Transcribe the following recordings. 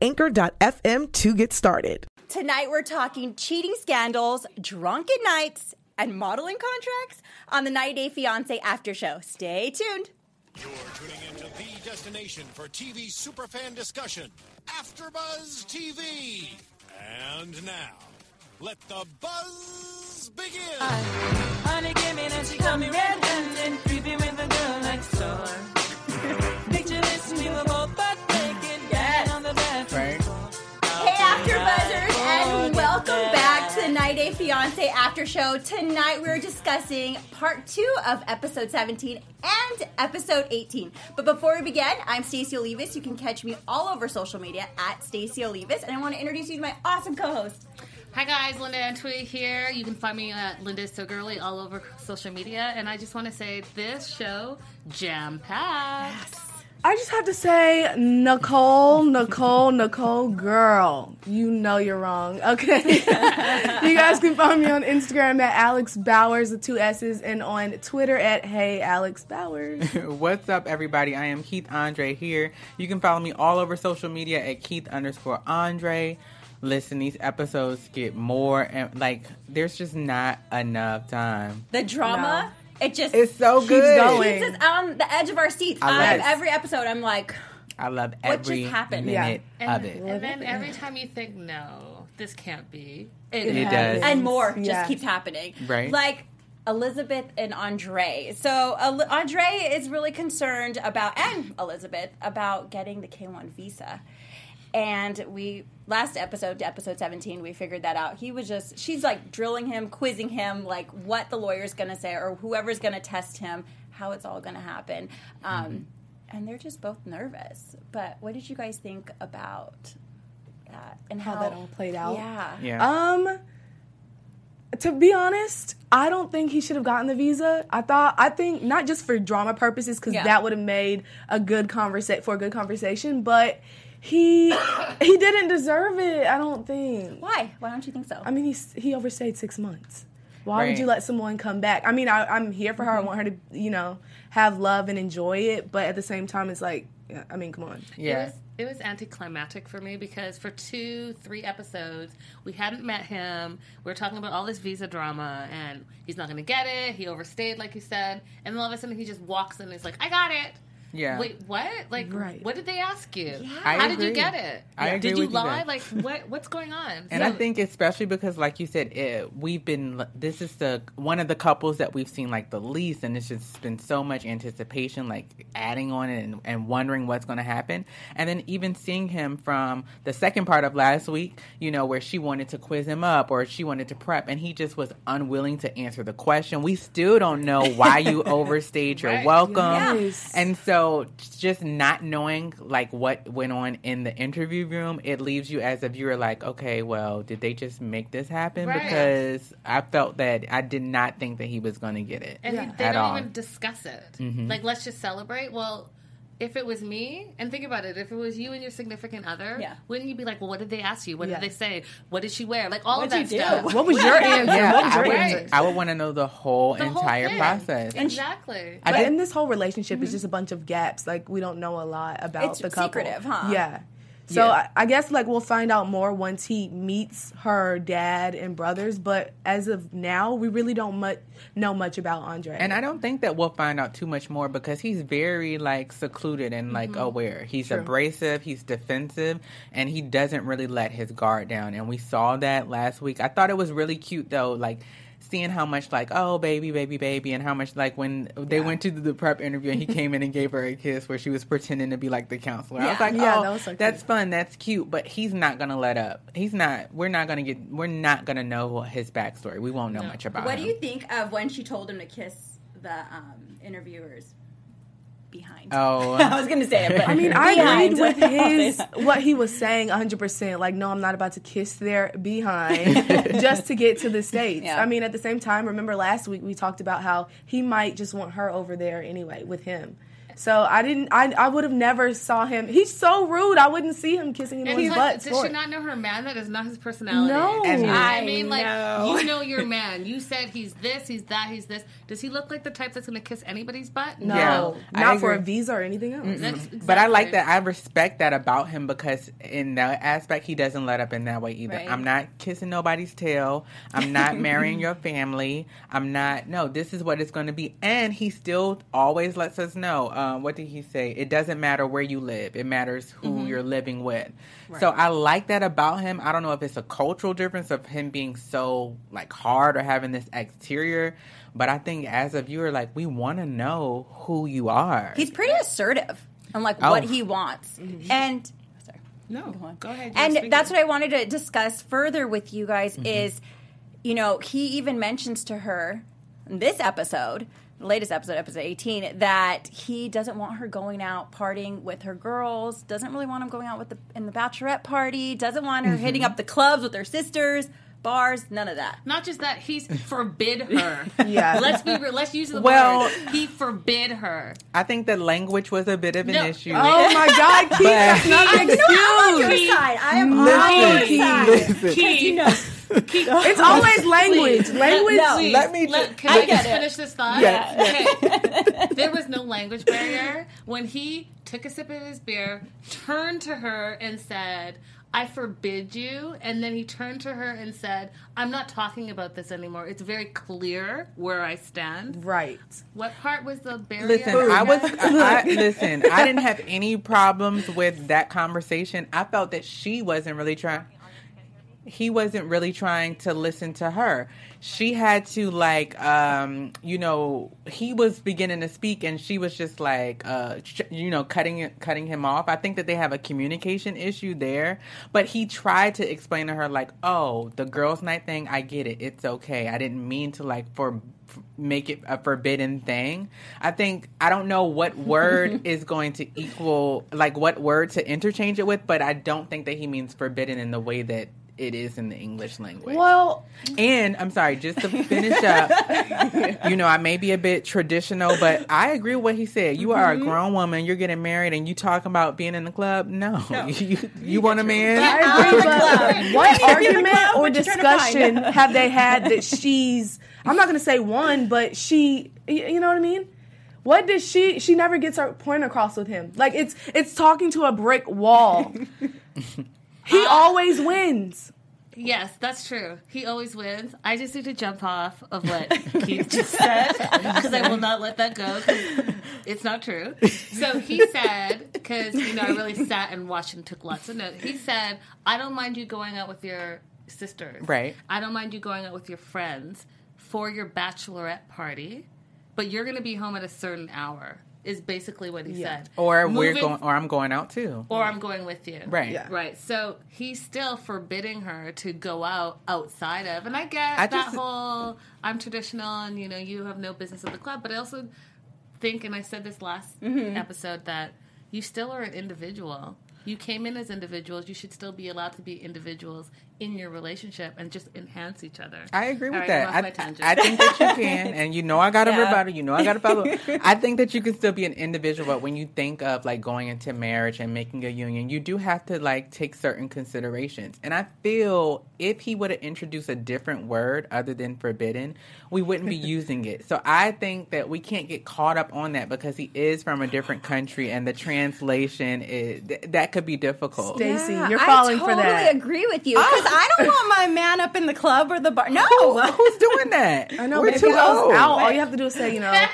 anchor.fm to get started. Tonight we're talking cheating scandals, drunken nights, and modeling contracts on the 90 Day Fiance after show. Stay tuned. You're tuning into the destination for TV superfan discussion, AfterBuzz TV. And now, let the buzz begin. Honey came in and she caught me red-handed, creepy with the girl next door. Picture this, we were both butt naked, Yes. on the bathroom floor. Hey, After Buzzers, and welcome back to the 90 Day Fiance After Show. Tonight we're discussing part two of episode 17 and episode 18. But before we begin, I'm Stacey Olivas. You can catch me all over social media at Stacey Olivas, and I want to introduce you to my awesome co-host. Hi guys, Linda Antwi here. You can find me at Linda So Girly all over social media. And I just want to say this show, jam packed. I just have to say, Nicole, Nicole, Nicole, girl, you know you're wrong. Okay. you guys can find me on Instagram at Alex Bowers with two S's and on Twitter at Hey Alex Bowers. What's up, everybody? I am Keith Andre here. You can follow me all over social media at Keith underscore Andre. Listen, these episodes get more and like there's just not enough time. The drama, it just It's so Keeps good. going. keeps us on the edge of our seats. I love I'm- every episode, I'm like, I love What just every happened? minute And, of it. and then every time you think, no, this can't be, it, It is. does. and more just keeps happening. Right. Like Elizabeth and Andrei. So Ale- Andrei is really concerned about, and Elizabeth, about getting the K1 visa. And we last episode, episode seventeen, we figured that out. He was just she's like drilling him, quizzing him, like what the lawyer's going to say or whoever's going to test him, how it's all going to happen. Um, And they're just both nervous. But what did you guys think about that and how, How that all played out. Yeah. Yeah. Um, to be honest, I don't think he should have gotten the visa. I thought, I think not just for drama purposes, because Yeah. that would have made a good conversation for a good conversation, but he he didn't deserve it. I don't think. Why? Why don't you think so? I mean, he he overstayed six months. Why would you let someone come back? I mean, I, I'm here for her. I mm-hmm. want her to, you know, have love and enjoy it. But at the same time, it's like, I mean, come on. It yeah. was, it was anticlimactic for me because for two, three episodes, we hadn't met him. We were talking about all this visa drama, and he's not going to get it. He overstayed, like you said, and then all of a sudden he just walks in and he's like, "I got it." Yeah. Wait, what? Like, Right. what did they ask you? I How did you get it? I agree did you with you lie? there. like, what? What's going on? And I think especially because, like you said, it, we've been this is the one of the couples that we've seen like the least, and it's just been so much anticipation, like adding on it and, and wondering what's going to happen. And then even seeing him from the second part of last week, you know, where she wanted to quiz him up or she wanted to prep, and he just was unwilling to answer the question. We still don't know why you overstayed your Right. welcome, Yes. and so just not knowing like what went on in the interview room, it leaves you as a viewer like, okay, well, did they just make this happen? Right. Because I felt that I did not think that he was going to get it. And Yeah. he- they At don't all. even discuss it. Mhm. Like, let's just celebrate. Well, if it was me, and think about it, if it was you and your significant other, Yeah. wouldn't you be like, well, what did they ask you? What Yeah. did they say? What did she wear? Like, all What'd of that you do? stuff. What was your answer? yeah, what was I your would. I would want to know the whole The entire thing. process. Exactly. I But did- in this whole relationship, it's mm-hmm. just a bunch of gaps. Like we don't know a lot about It's the couple. secretive, huh? Yeah. So Yeah. I, I guess like we'll find out more once he meets her dad and brothers. But as of now, we really don't much know much about Andrei. And I don't think that we'll find out too much more because he's very like secluded and like mm-hmm. aware. He's True. abrasive, he's defensive, and he doesn't really let his guard down. And we saw that last week. I thought it was really cute though, like seeing how much like oh baby baby baby and how much like when they went to the prep interview and he came in and gave her a kiss where she was pretending to be like the counselor. I was Yeah. like, Yeah, oh, that was so that's fun, that's cute, but he's not gonna let up. He's not. We're not gonna get. We're not gonna know his backstory. We won't know much about it. What him. do you think of when she told him to kiss the um, interviewers? Behind. Oh. I was gonna say it, but I mean, I behind. agreed with his what he was saying 100%. Like, no, I'm not about to kiss their behind just to get to the states. Yeah. I mean, at the same time, remember last week we talked about how he might just want her over there anyway with him. So I didn't. I I would have never saw him. He's so rude. I wouldn't see him kissing And anyone's he's butt. like, does for she not know her man? That is not his personality. No. You know what I I mean, like know. you know your man. You said he's this, he's that, he's this. Does he look like the type that's going to kiss anybody's butt? No, Yeah, not for a visa or anything else. That's But I like that. I respect that about him because in that aspect, he doesn't let up in that way either. Right. I'm not kissing nobody's tail. I'm not marrying your family. I'm not. No, this is what it's going to be. And he still always lets us know. Um, what did he say? It doesn't matter where you live. It matters who you're living with. So I like that about him. I don't know if it's a cultural difference of him being so like hard or having this exterior. But I think as a viewer, like we want to know who you are. He's pretty assertive on like Oh. what he wants, and sorry. No, go ahead. and that's what I wanted to discuss further with you guys Mm-hmm. is, you know, he even mentions to her in this episode, the latest episode, episode 18, that he doesn't want her going out partying with her girls, doesn't really want him going out with the in the bachelorette party, doesn't want her Mm-hmm. hitting up the clubs with her sisters, bars, none of that. Not just that, he's forbid her. Yeah. Let's be. real. Let's use the Well- word. He forbid her. I think the language was a bit of an No. issue. Oh my God, Keith, that's not an excuse. side. I am Listen, on listen. Key, key, It's always language. Language. No. Let me Let, just- can I I, just finish this thought? Yes. Okay. there was no language barrier when he took a sip of his beer, turned to her, and said, "I forbid you." And then he turned to her and said, "I'm not talking about this anymore. It's very clear where I stand." Right. What part was the barrier? Listen, I was. I, I, listen, I didn't have any problems with that conversation. I felt that she wasn't really trying. He wasn't really trying to listen to her. She had to like, um, you know, he was beginning to speak, and she was just like, uh, you know, cutting it, cutting him off. I think that they have a communication issue there. But he tried to explain to her like, oh, the girls' night thing. I get it. It's okay. I didn't mean to like for make it a forbidden thing. I think I don't know what word is going to equal like what word to interchange it with, but I don't think that he means forbidden in the way that it is in the English language. Well, And I'm sorry, just to finish up, you know, I may be a bit traditional, but I agree with what he said. You are a mm-hmm. grown woman, you're getting married, and you talking about being in the club. No, you you want a man? I agree, but what argument club, or what you trying to find? discussion have they had that she's? I'm not going to say one, but she. You know what I mean? What does she? She never gets her point across with him. Like it's it's talking to a brick wall. he uh, always wins. Yes, that's true. He always wins. I just need to jump off of what Keith just said because I will not let that go. It's not true. So he said, because you know, I really sat and watched and took lots of notes. He said, "I don't mind you going out with your sisters. Right. I don't mind you going out with your friends for your bachelorette party, but you're going to be home at a certain hour." Is basically what he said. Or we're going, or I'm going out too. or I'm going with you. Right. Yeah. Right. So he's still forbidding her to go out outside of. And I get I that just- whole I'm traditional and you know you have no business at the club, but I also think and I said this last Mm-hmm. episode that you still are an individual. You came in as individuals. You should still be allowed to be individuals in your relationship and just enhance each other. I agree with All right, that. I'm off my I, think that you can, and you know I got a Yeah. rebuttal. You know I got a follow. I think that you can still be an individual, but when you think of like going into marriage and making a union, you do have to like take certain considerations. And I feel if he would have introduced a different word other than forbidden, we wouldn't be using it. So I think that we can't get caught up on that because he is from a different country, and the translation is th- that could be difficult. Stacey, Yeah, you're falling for that. I for totally that. agree with you oh, because I don't want my man up in the club or the bar. No, Who's doing that? I know, We're but if he too goes old. out, all you have to do is say, you know, if,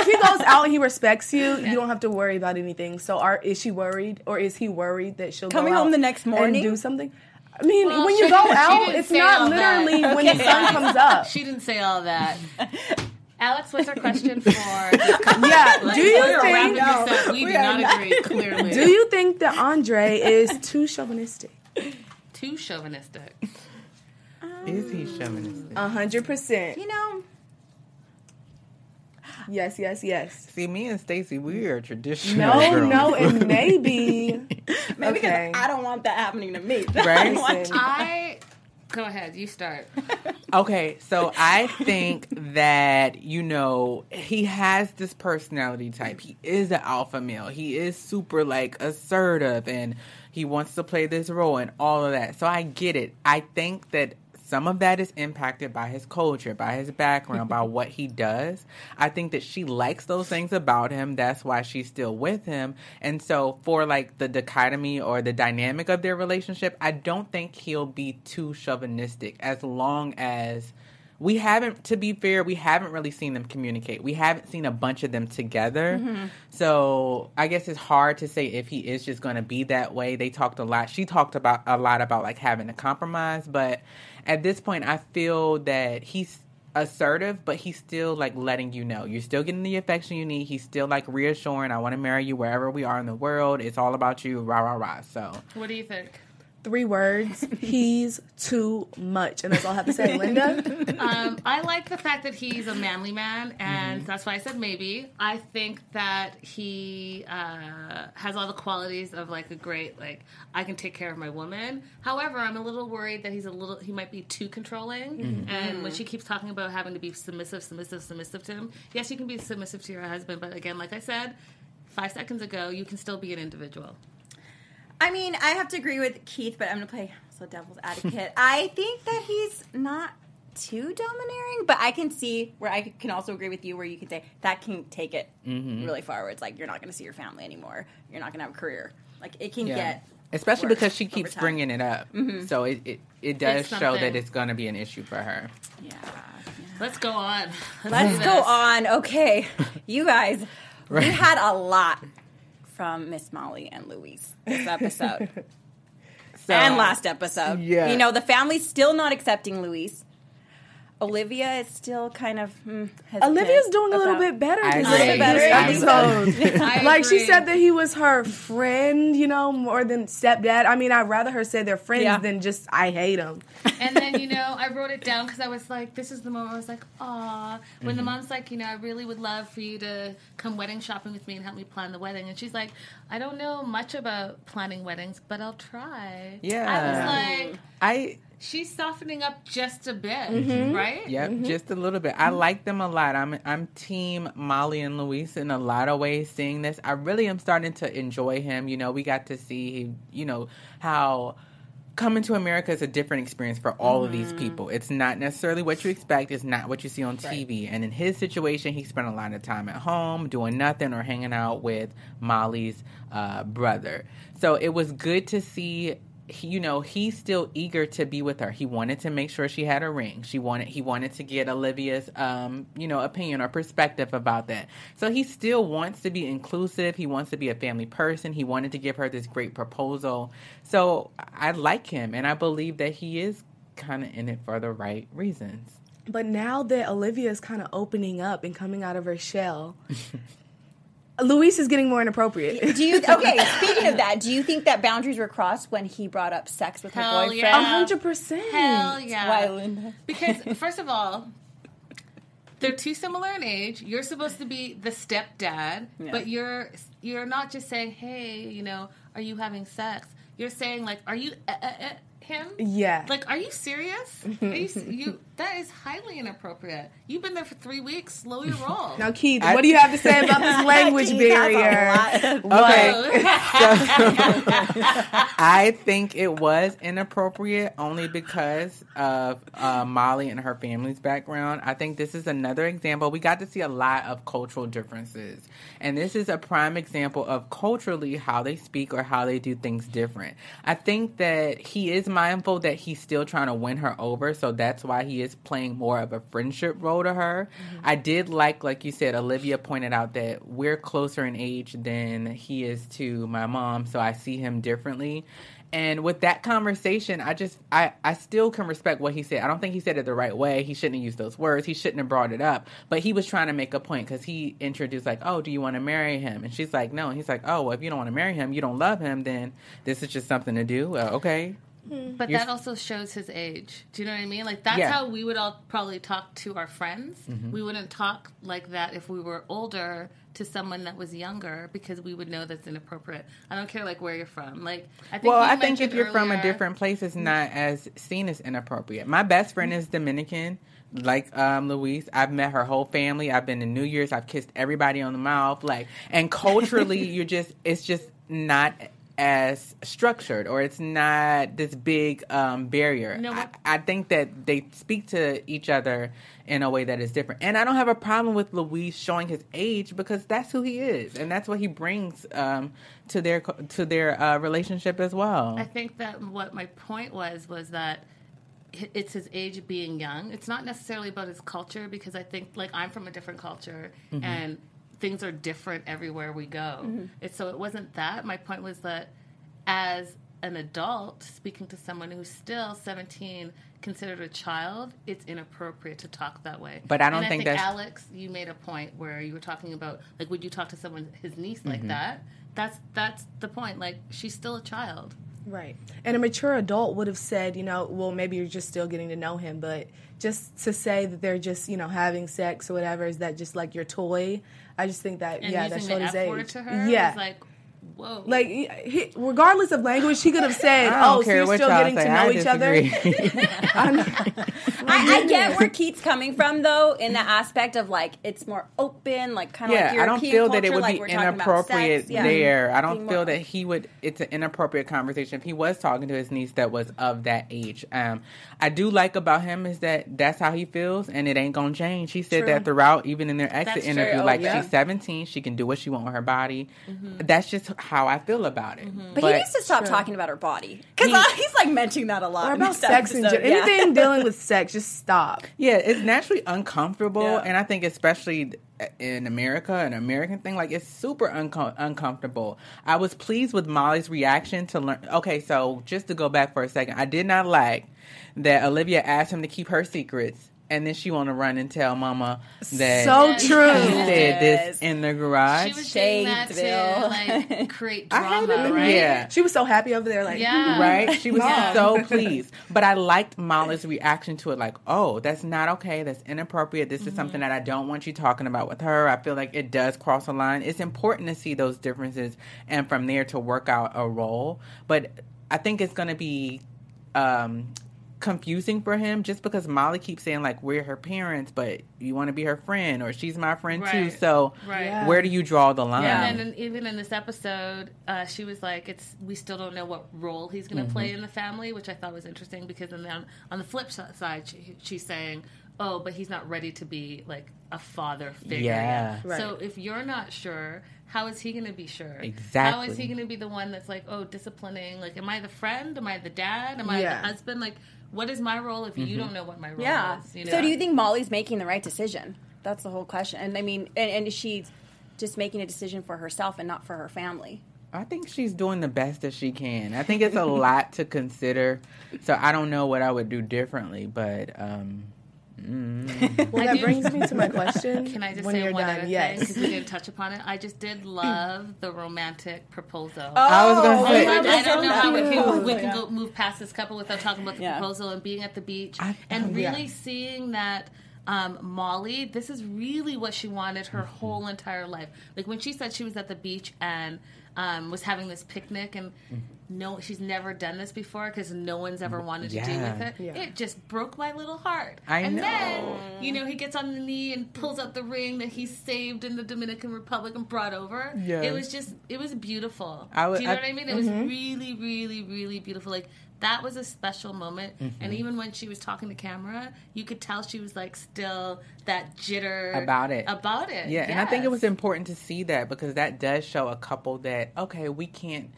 if he goes out and he respects you, you don't have to worry about anything. So, are is she worried, or is he worried that she'll Coming go out home the next morning? and do something? I mean, Well, when you go she out, didn't it's not all that. literally when the sun comes up. She didn't say all that. Alex, what's our question for? Yeah. Do you think? this up. We do not agree, clearly. Do you think that Andrei is too chauvinistic? Too chauvinistic. Is he chauvinistic? A hundred percent. you know, Yes, yes, yes. See, me and Stacey, we are traditional. No, girls. no, and maybe. Maybe Okay. because I don't want that happening to me. Right? I want Listen. I go ahead. You start. Okay, so I think that, you know, he has this personality type. He is an alpha male. He is super, like, assertive and he wants to play this role and all of that. So I get it. I think that some of that is impacted by his culture, by his background, by what he does. I think that she likes those things about him. That's why she's still with him. And so, for like the dichotomy or the dynamic of their relationship, I don't think he'll be too chauvinistic as long as we haven't to be fair we haven't really seen them communicate. We haven't seen a bunch of them together. Mm-hmm. So i guess it's hard to say if he is just going to be that way. They talked a lot she talked about a lot about like having a compromise but at this point i feel that he's assertive but he's still like letting you know. You're still getting the affection you need. He's still like reassuring i want to marry you wherever we are in the world. It's all about you rah rah rah. So What do you think? Three words. He's too much. And that's all I have to say. Linda? Um, I like the fact that he's a manly man, and Mm-hmm. that's why I said maybe. I think that he uh, has all the qualities of like a great like I can take care of my woman. However, I'm a little worried that he's a little he might be too controlling. Mm-hmm. And when she keeps talking about having to be submissive, submissive, submissive to him, yes, you can be submissive to your husband, but again, like I said. Five seconds ago, you can still be an individual. I mean, I have to agree with Keith, but I'm going to play also devil's advocate. I think that he's not too domineering, but I can see where I can also agree with you where you can say that can take it Mm-hmm. really far where it's like you're not going to see your family anymore. You're not going to have a career. Like it can get especially worse because she keeps bringing it up so it, it, it does show that it's going to be an issue for her Yeah. Let's go on. Let's do go on. Okay. You guys, Right. we had a lot from Miss Molly and Luis this episode. so, and last episode. Yeah. You know, the family's still not accepting Luis. Olivia is still kind of hmm, hesitant Olivia's doing a little bit better I this agree. this Better. episode. I like she said that he was her friend, you know, more than stepdad. I mean, I'd rather her say they're friends Yeah. than just I hate him. And then, you know, I wrote it down because I was like, this is the moment I was like, ah, When Mm-hmm. the mom's like, you know, I really would love for you to come wedding shopping with me and help me plan the wedding. And she's like, I don't know much about planning weddings, but I'll try. Yeah. I was like, I she's softening up just a bit, Mm-hmm. right? Yep, just a little bit. I like them a lot. I'm I'm team Molly and Luis in a lot of ways. Seeing this, I really am starting to enjoy him. You know, we got to see, you know, how coming to America is a different experience for all of these people. It's not necessarily what you expect. It's not what you see on TV. And in his situation, he spent a lot of time at home doing nothing or hanging out with Molly's uh, brother. So it was good to see he, you know he's still eager to be with her. He wanted to make sure she had a ring. She wanted he wanted to get olivia's um you know opinion or perspective about that. So he still wants to be inclusive. He wants to be a family person. He wanted to give her this great proposal. So i like him and i believe that he is kind of in it for the right reasons. But now that Olivia is kind of opening up and coming out of her shell, Luis is getting more inappropriate. Do you okay? Speaking of that, do you think that boundaries were crossed when he brought up sex with her boyfriend? A hundred percent. Hell yeah. Why, Linda? Because first of all, they're too similar in age. You're supposed to be the stepdad, Yeah. but you're you're not just saying, "Hey, you know, are you having sex?" You're saying like, "Are you uh, uh, uh, him?" Yeah. Like, are you serious? Are you, you that is highly inappropriate. You've been there for three weeks. Slow your roll. Now, Keith, I- what do you have to say about this language Keith barrier? lot. Okay. I think it was inappropriate only because of uh, Molly and her family's background. I think this is another example. We got to see a lot of cultural differences. And this is a prime example of culturally how they speak or how they do things different. I think that he is mindful that he's still trying to win her over. So that's why he is playing more of a friendship role to her. I did like, like you said, Olivia pointed out that we're closer in age than he is to my mom. So I see him differently. And with that conversation, I just I, I still can respect what he said. I don't think he said it the right way. He shouldn't have used those words. He shouldn't have brought it up. But he was trying to make a point because he introduced like, "Oh, do you want to marry him?" And she's like, "No." And he's like, "Oh, well, if you don't want to marry him, you don't love him, then this is just something to do." Uh, okay. But You're- that also shows his age. Do you know what I mean? Like that's Yeah. how we would all probably talk to our friends. Mm-hmm. We wouldn't talk like that if we were older to someone that was younger because we would know that's inappropriate. I don't care like where you're from. Like I think Well, I think if you're from a different place, it's not as seen as inappropriate. My best friend is Dominican, like um, Luis. I've met her whole family. I've been to New Year's. I've kissed everybody on the mouth. Like, and culturally, you're just it's just not as structured, or it's not this big um, barrier. No, I, I think that they speak to each other in a way that is different, and I don't have a problem with Luis showing his age because that's who he is, and that's what he brings um, to their to their uh, relationship as well. I think that what my point was was that it's his age being young. It's not necessarily about his culture because I think like I'm from a different culture Mm-hmm. and things are different everywhere we go. It's so it wasn't that. My point was that as an adult speaking to someone who's still 17 considered a child it's inappropriate to talk that way But I don't And think think that's- alex you made a point where you were talking about like would you talk to someone his niece Mm-hmm. like that that's that's the point like she's still a child Right. And a mature adult would have said, you know, well, maybe you're just still getting to know him, but just to say that they're just, you know, having sex or whatever, is that just like your toy? I just think that, and yeah, that showed his age. to her yeah. was like, whoa. like, he, regardless of language, he could have said, "Oh, so you're still getting say. to know I each other." I, I get where Keith's coming from, though, in the aspect of like it's more open, like kind of yeah, like I don't feel culture, that it would like be we're talking about inappropriate sex. Yeah. there. I don't Being feel more- that he would. It's an inappropriate conversation if he was talking to his niece that was of that age. Um, I do like about him is that that's how he feels, and it ain't gonna change. He said that throughout, even in their exit That's true. interview. Oh, like yeah. she's seventeen, she can do what she want with her body. That's just how I feel about it. Mm-hmm. But, he needs to stop talking about her body because He- he's like mentioning that a lot. Or about sex in episode. general. Yeah. Anything dealing with sex, just stop. Yeah, it's naturally uncomfortable, Yeah. and I think especially eh, in America, an American thing, like it's super uncom- uncomfortable. I was pleased with Molly's reaction to learn. Okay, so just to go back for a second, I did not like that Olivia asked him to keep her secrets, and then she want to run and tell Mama that So true. he said this in the garage. she was saying that to like create drama, it- right? Yeah. She was so happy over there, like, Yeah. right? She was Yeah. so pleased. But I liked Molly's reaction to it like, oh, that's not okay. That's inappropriate. This is something that I don't want you talking about with her. I feel like it does cross a line. It's important to see those differences and from there to work out a role. But I think it's going to be um, confusing for him just because Molly keeps saying, like, we're her parents, but you want to be her friend or she's my friend too. So Right. Yeah. where do you draw the line? And then even in this episode, uh, she was like, "It's we still don't know what role he's going to Mm-hmm. play in the family," which I thought was interesting because then on, on the flip side, she, she's saying, "Oh, but he's not ready to be like a father figure." Yeah. Right. So if you're not sure, how is he going to be sure? Exactly. How is he going to be the one that's like, "Oh, disciplining"? Like, am I the friend? Am I the dad? Am I Yeah. the husband? Like, what is my role if Mm-hmm. you don't know what my role Yeah. is? You know? So do you think Molly's making the right decision? That's the whole question. And I mean, and, and is she just making a decision for herself and not for her family? I think she's doing the best that she can. I think it's a lot to consider. So I don't know what I would do differently, but um Well, that brings me to my question. Can I just when say you're one done, other yes. thing because we didn't touch upon it? I just did love the romantic proposal. I was gonna Oh, say I I, love I it. don't know how we can, we can go move past this couple without talking about the Yeah. proposal and being at the beach I- and yeah. really seeing that um, Molly, this is really what she wanted her Mm-hmm. whole entire life. Like when she said she was at the beach and um, was having this picnic and Mm-hmm. No, she's never done this before because no one's ever wanted to do with it. Yeah. It just broke my little heart. I and know. then you know he gets on the knee and pulls out the ring that he saved in the Dominican Republic and brought over. Yes. It was just it was beautiful. I would- do you know I- what I mean? It was really, really, really beautiful. Like that was a special moment. Mm-hmm. And even when she was talking to camera, you could tell she was like still that jitter About it. About it. yeah, and I think it was important to see that because that does show a couple that okay, we can't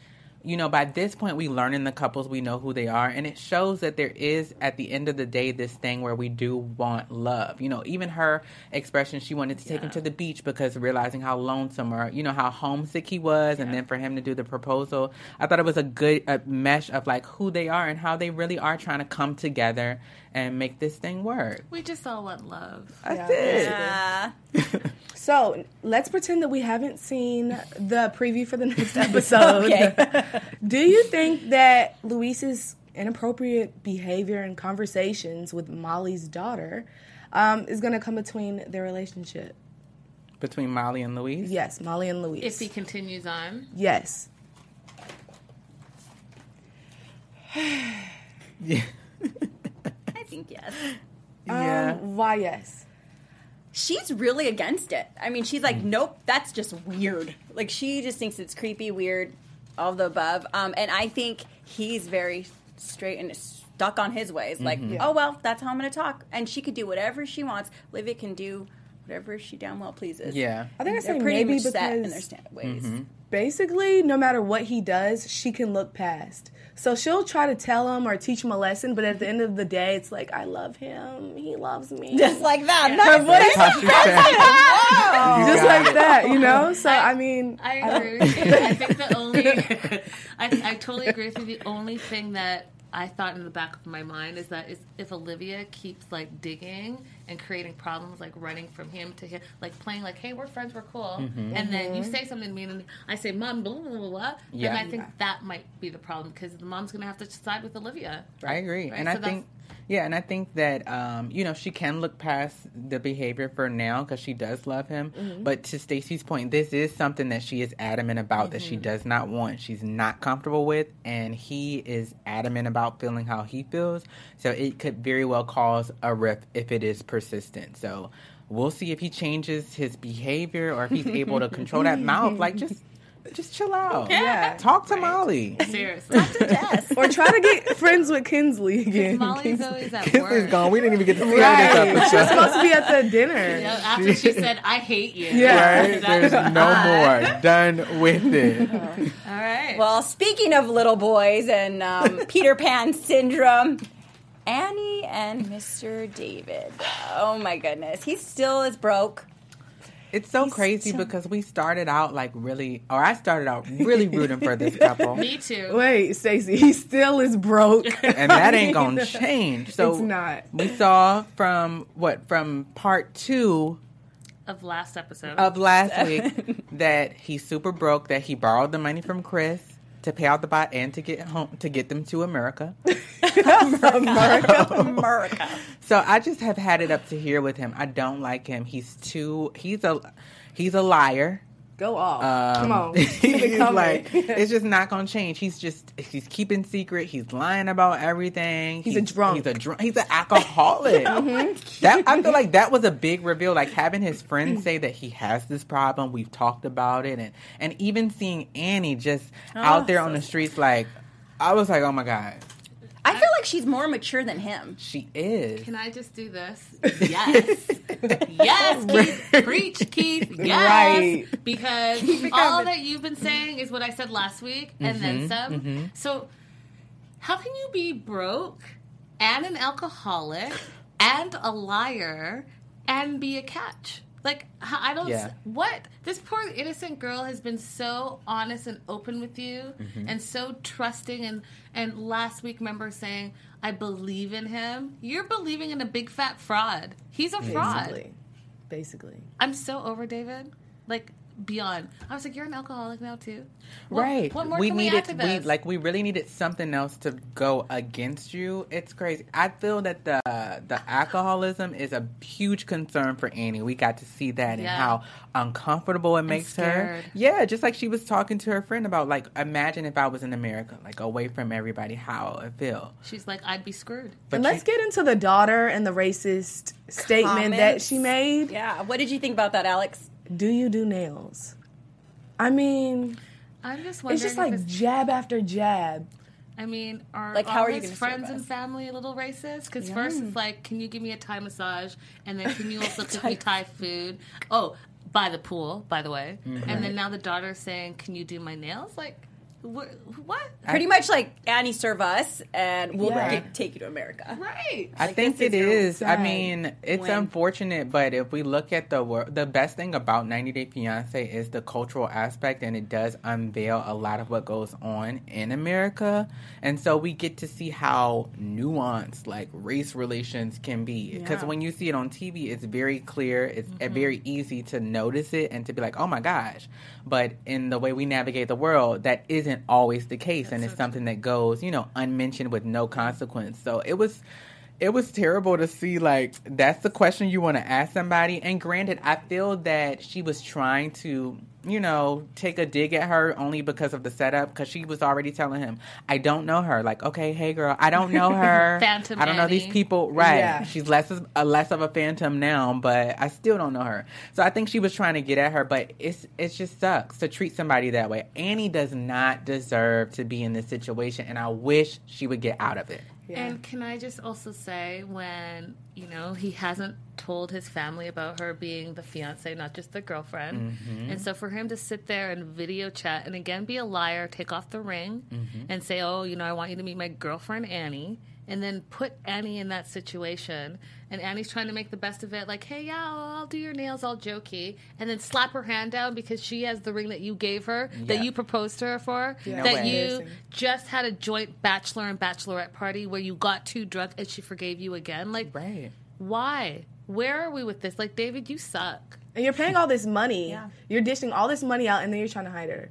you know, by this point we learn in the couples we know who they are and it shows that there is at the end of the day this thing where we do want love. You know, even her expression she wanted to take him to the beach because realizing how lonesome or you know how homesick he was and then for him to do the proposal. I thought it was a good a mesh of like who they are and how they really are trying to come together and make this thing work. we just all want love. That's it. Yeah. So let's pretend that we haven't seen the preview for the next episode. Okay. Do you think that Luis's inappropriate behavior and conversations with Molly's daughter um, is going to come between their relationship. Between Molly and Luis? Yes, Molly and Luis. If he continues on, yes. Yeah. I think yes. yeah. Um, why yes? She's really against it. I mean, she's like, nope, that's just weird. Like, she just thinks it's creepy, weird, all of the above. Um, and I think he's very straight and stuck on his ways. Like, oh, well, that's how I'm going to talk. And she could do whatever she wants. Olivia can do whatever she damn well pleases. yeah. I think I They're say pretty maybe much set in because their stand- ways. Mm-hmm. basically, no matter what he does, she can look past. So she'll try to tell him or teach him a lesson, but at the end of the day, it's like, I love him. He loves me. Just like that. Her voice- How she said. You just like it. that, you know? So, I mean, I agree with you. I think the only, I, I totally agree with you. The only thing that I thought in the back of my mind is that if Olivia keeps like digging and creating problems, like running from him to him, like playing like, "Hey, we're friends, we're cool," mm-hmm. and then you mm-hmm. say something to me and I say, "Mom," blah blah blah, blah Yeah. then I think that might be the problem because the mom's gonna have to side with Olivia. I agree, Right, and so I think, yeah, and I think that um, you know she can look past the behavior for now because she does love him. Mm-hmm. But to Stacey's point, this is something that she is adamant about that Mm-hmm. she does not want. She's not comfortable with, and he is adamant about feeling how he feels. So it could very well cause a rift if it is persistent. So we'll see if he changes his behavior or if he's able to control that mouth. Like just. Just chill out. Yeah. Talk to Molly. Seriously, Talk to Jess. or try to get friends with Kinsley again. Molly's always at Kinsley's work. gone. We didn't even get to see Right. her this She's supposed to be at the dinner. You know, after she said, "I hate you," Yeah. Right? There's no more. Done with it. All right. Well, speaking of little boys and um, Peter Pan syndrome, Annie and Mr. David. Oh my goodness. He still is broke. It's so crazy because we started out like really, or I started out really rooting for this couple, Me too. Wait, Stacey, he still is broke. and that ain't gonna change. So It's not. We saw from what from part two Of last episode. of last week that he's super broke. That he borrowed the money from Chris to pay out the baht and to get home to get them to America. America. America. So I just have had it up to here with him. I don't like him. He's too. He's a. He's a liar. Go off. Um, Come on. It he's like, it's just not gonna change. He's just he's keeping secret. He's lying about everything. He's a drunk. He's a drunk. He's an alcoholic. that I feel like that was a big reveal. Like having his friends say that he has this problem. We've talked about it, and and even seeing Annie just out there on the streets, like I was like, oh my god, I feel like she's more mature than him. she is. Can I just do this? Yes. yes, Keith. Preach, Keith. Yes. Right. Because all that you've been saying is what I said last week and then mm-hmm, some. Mm-hmm. So, how can you be broke and an alcoholic and a liar and be a catch? Like, I don't. Yeah. What? This poor innocent girl has been so honest and open with you mm-hmm. and so trusting. And, and last week, remember saying, I believe in him. You're believing in a big fat fraud. He's a fraud. Basically. Basically. I'm so over David. Like, beyond. I was like, you're an alcoholic now, too. What- right. What more we can needed we add to we this? like we really needed something else to go against you. It's crazy. I feel that the the alcoholism is a huge concern for Annie. We got to see that and how uncomfortable it makes her. Yeah, just like she was talking to her friend about like imagine if I was in America, like away from everybody, how it feel. She's like, I'd be screwed. But and let's she- get into the daughter and the racist statement that she made. Yeah. What did you think about that, Alex? Do you do nails? I mean, I'm just wondering. it's just like it's- jab after jab. I mean, are Like, like how are you his gonna friends and family a little racist? Because first it's like, can you give me a Thai massage, and then can you also cook me Thai food? Oh, by the pool, by the way. Mm-hmm. And then now the daughter's saying, can you do my nails? Like, wh- what? Pretty much like Annie serve us and we'll Yeah. get, take you to America. Right. I think it is is. I mean, it's win. unfortunate, but if we look at the wor- the best thing about 90 Day Fiance is the cultural aspect, and it does unveil a lot of what goes on in America, and so we get to see how nuanced like race relations can be. Because Yeah. when you see it on TV, it's very clear. It's uh, very easy to notice it and to be like, oh my gosh. But in the way we navigate the world, that isn't always the case, and it's something that goes, you know, unmentioned with no consequence. So it was. It was terrible to see, like, that's the question you want to ask somebody. And granted, I feel that she was trying to, you know, take a dig at her only because of the setup, because she was already telling him, I don't know her. Like, okay, hey, girl, I don't know her. Phantom I don't know these people. Right. Yeah. She's less of, a less of a phantom now, but I still don't know her. So I think she was trying to get at her, but it's it just sucks to treat somebody that way. Annie does not deserve to be in this situation, and I wish she would get out of it. And can I just also say, when you know he hasn't told his family about her being the fiance, not just the girlfriend, mm-hmm. and so for him to sit there and video chat and again be a liar, take off the ring, mm-hmm. and say, "Oh, you know, I want you to meet my girlfriend Annie," and then put Annie in that situation, and Annie's trying to make the best of it, like, "Hey, yeah, I'll, I'll do your nails, all jokey," and then slap her hand down because she has the ring that you gave her, that you proposed to her for, No that way. you just had a joint bachelor and bachelorette party where you got too drunk and she forgave you again. Like, Right. why? Where are we with this? Like, David, you suck. And you're paying all this money. Yeah. You're dishing all this money out, and then you're trying to hide her.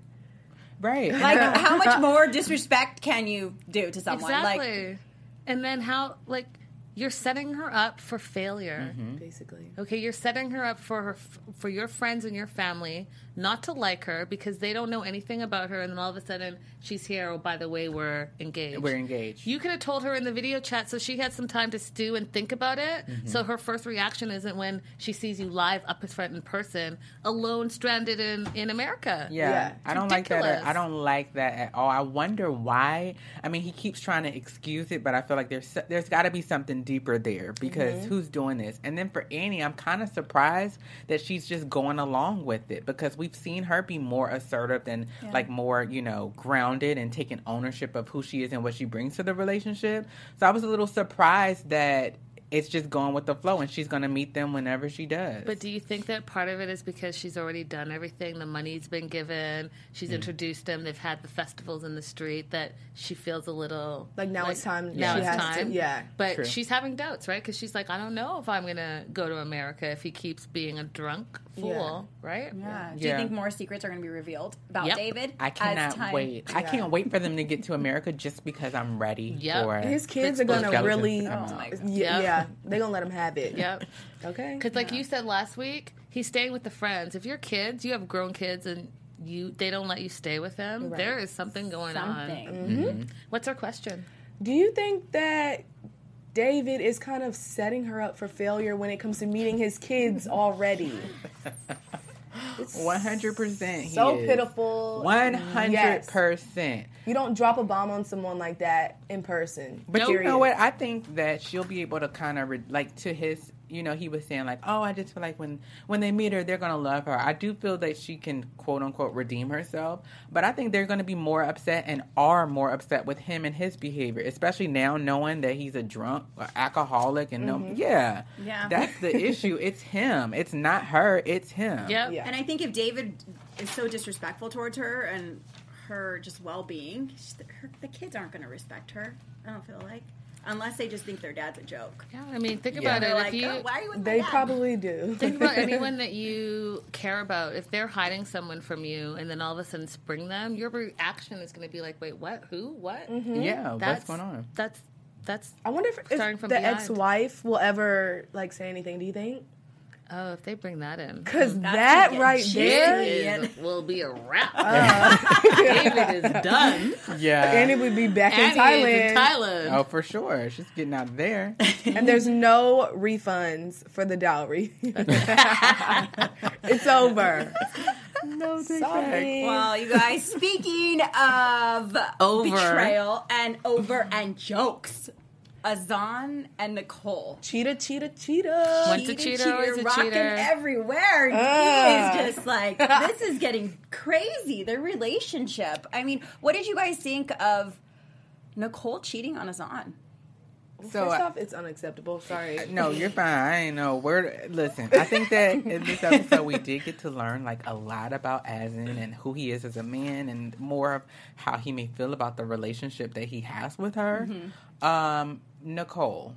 Right. Like, how much more disrespect can you do to someone? Like, Exactly. And then how, like, you're setting her up for failure. Mm-hmm. Basically. Okay, you're setting her up for her, for your friends and your family not to like her because they don't know anything about her, and then all of a sudden she's here. Oh, by the way, we're engaged. We're engaged. You could have told her in the video chat so she had some time to stew and think about it. Mm-hmm. So her first reaction isn't when she sees you live up in front in person, alone, stranded in in America. Yeah, Yeah. I don't like that. At, I don't like that at all. I wonder why. I mean, he keeps trying to excuse it, but I feel like there's there's got to be something deeper there because who's doing this? And then for Annie, I'm kind of surprised that she's just going along with it because we've seen her be more assertive and like more, you know, grounded and taking ownership of who she is and what she brings to the relationship. So I was a little surprised that it's just going with the flow and she's going to meet them whenever she does. But do you think that part of it is because she's already done everything? The money's been given. She's Mm. introduced them. They've had the festivals in the street. That she feels a little Like, now it's time Now she it's has to- time. yeah. But True. she's having doubts, right? Because she's like, I don't know if I'm gonna go to America if he keeps being a drunk fool, right? yeah. Do you think more secrets are going to be revealed about Yep. David? I cannot time- wait. I can't wait for them to get to America just because I'm ready Yep. for His kids are gonna really, skeletons to come Oh my God. yeah, Yep. yeah, they're gonna let him have it. Yep. Okay. Because, like you said last week, he's staying with the friends. If you're kids, you have grown kids, and you they don't let you stay with them. Right. There is something going Something. on. Mm-hmm. Mm-hmm. What's our question? Do you think that David is kind of setting her up for failure when it comes to meeting his kids already? It's One hundred percent. So pitiful. One hundred Yes. percent. You don't drop a bomb on someone like that in person. But you know what? I think that she'll be able to kind of re- like to his. You know, he was saying like, "Oh, I just feel like when when they meet her, they're gonna love her." I do feel that she can quote unquote redeem herself, but I think they're gonna be more upset and are more upset with him and his behavior, especially now knowing that he's a drunk, or alcoholic, and no, mm-hmm. yeah, Yeah. that's the issue. It's him. It's not her. It's him. Yep. Yeah. And I think if David is so disrespectful towards her and her just well being, the kids aren't going to respect her. I don't feel like. Unless they just think their dad's a joke. Yeah, I mean, think Yeah. about They're it. like, if you "Oh, why are you with They dad?" probably do. think about anyone that you care about, if they're hiding someone from you, and then all of a sudden spring them, your reaction is going to be like, "Wait, what? Who? What? Mm-hmm. Yeah. What's That's going on? That's that's I wonder if, Starting if from the behind. ex-wife will ever like say anything. Do you think? Oh, if they bring that in, Because that right juicy. there, is, will be a wrap. Oh. David is done. Yeah. Annie would be back in Annie is Thailand, in Thailand. Oh, for sure. She's getting out of there. and there's no refunds for the dowry. it's over. no, Sorry. Well, you guys, speaking of Over. betrayal and over and jokes, Azan and Nicole. Cheetah, cheetah, cheetah. Once a cheater, always a rocking cheater. everywhere. Ah. He is just like this is getting crazy. Their relationship. I mean, what did you guys think of Nicole cheating on Azan? So First off, it's unacceptable. Sorry. No, you're fine. I ain't know. We're listen. I think that in this episode we did get to learn like a lot about Azan and who he is as a man, and more of how he may feel about the relationship that he has with her. Um, Nicole.